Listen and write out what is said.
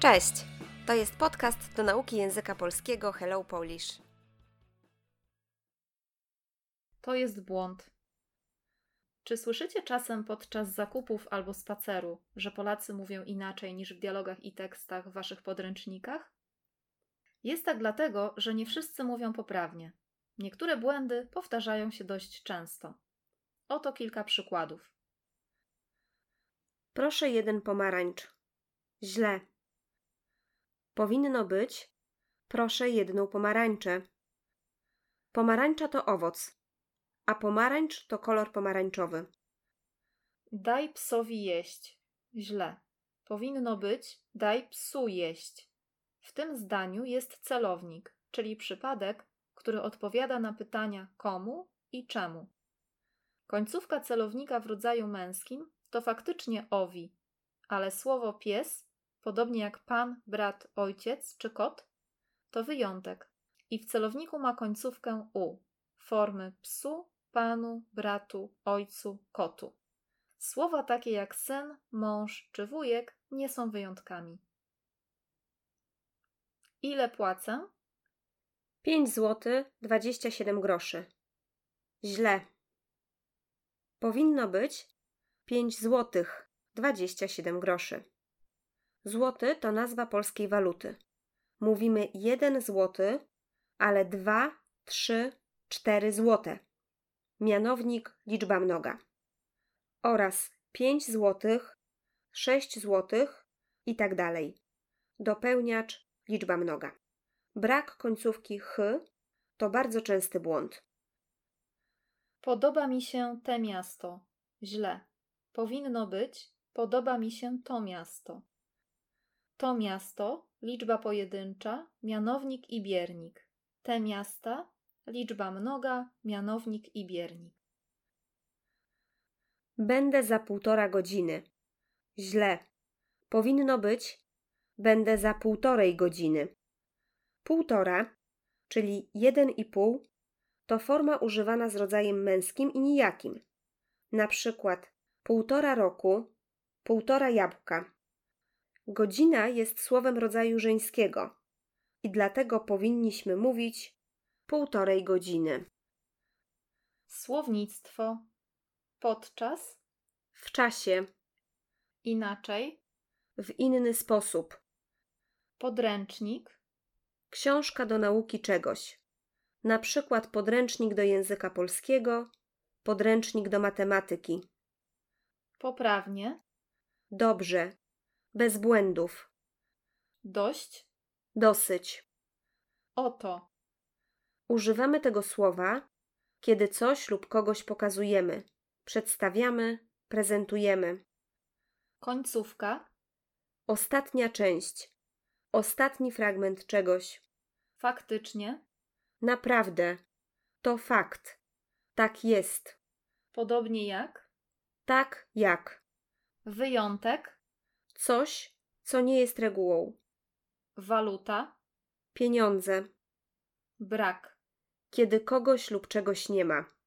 Cześć! To jest podcast do nauki języka polskiego Hello Polish. To jest błąd. Czy słyszycie czasem podczas zakupów albo spaceru, że Polacy mówią inaczej niż w dialogach i tekstach w waszych podręcznikach? Jest tak dlatego, że nie wszyscy mówią poprawnie. Niektóre błędy powtarzają się dość często. Oto kilka przykładów. Proszę jeden pomarańcz. Źle. Powinno być proszę jedną pomarańczę. Pomarańcza to owoc, a pomarańcz to kolor pomarańczowy. Daj psowi jeść. Źle. Powinno być daj psu jeść. W tym zdaniu jest celownik, czyli przypadek, który odpowiada na pytania komu i czemu. Końcówka celownika w rodzaju męskim to faktycznie owi, ale słowo pies, podobnie jak pan, brat, ojciec czy kot, to wyjątek i w celowniku ma końcówkę u, formy psu, panu, bratu, ojcu, kotu. Słowa takie jak syn, mąż czy wujek nie są wyjątkami. Ile płacę? 5 zł 27 groszy. Źle. Powinno być 5 złotych 27 groszy. Złoty to nazwa polskiej waluty. Mówimy 1 złoty, ale 2, 3, 4 złote. Mianownik liczba mnoga. Oraz 5 złotych, 6 złotych i tak dalej. Dopełniacz liczba mnoga. Brak końcówki ch to bardzo częsty błąd. Podoba mi się te miasto. Źle. Powinno być podoba mi się to miasto. To miasto, liczba pojedyncza, mianownik i biernik. Te miasta, liczba mnoga, mianownik i biernik. Będę za półtora godziny. Źle. Powinno być będę za półtorej godziny. Półtora, czyli jeden i pół, to forma używana z rodzajem męskim i nijakim. Na przykład półtora roku, półtora jabłka. Godzina jest słowem rodzaju żeńskiego i dlatego powinniśmy mówić półtorej godziny. Słownictwo. Podczas. W czasie, Inaczej. w inny sposób. Podręcznik. Książka do nauki czegoś. Na przykład podręcznik do języka polskiego, podręcznik do matematyki. Poprawnie. Dobrze, bez błędów, Dość. dosyć. Oto. Używamy tego słowa, kiedy coś lub kogoś pokazujemy, przedstawiamy, prezentujemy. Końcówka. Ostatnia część, ostatni fragment czegoś. Faktycznie. Naprawdę, to fakt. Tak jest. Podobnie jak. Tak jak. Wyjątek. Coś, co nie jest regułą. Waluta. Pieniądze, Brak. kiedy kogoś lub czegoś nie ma.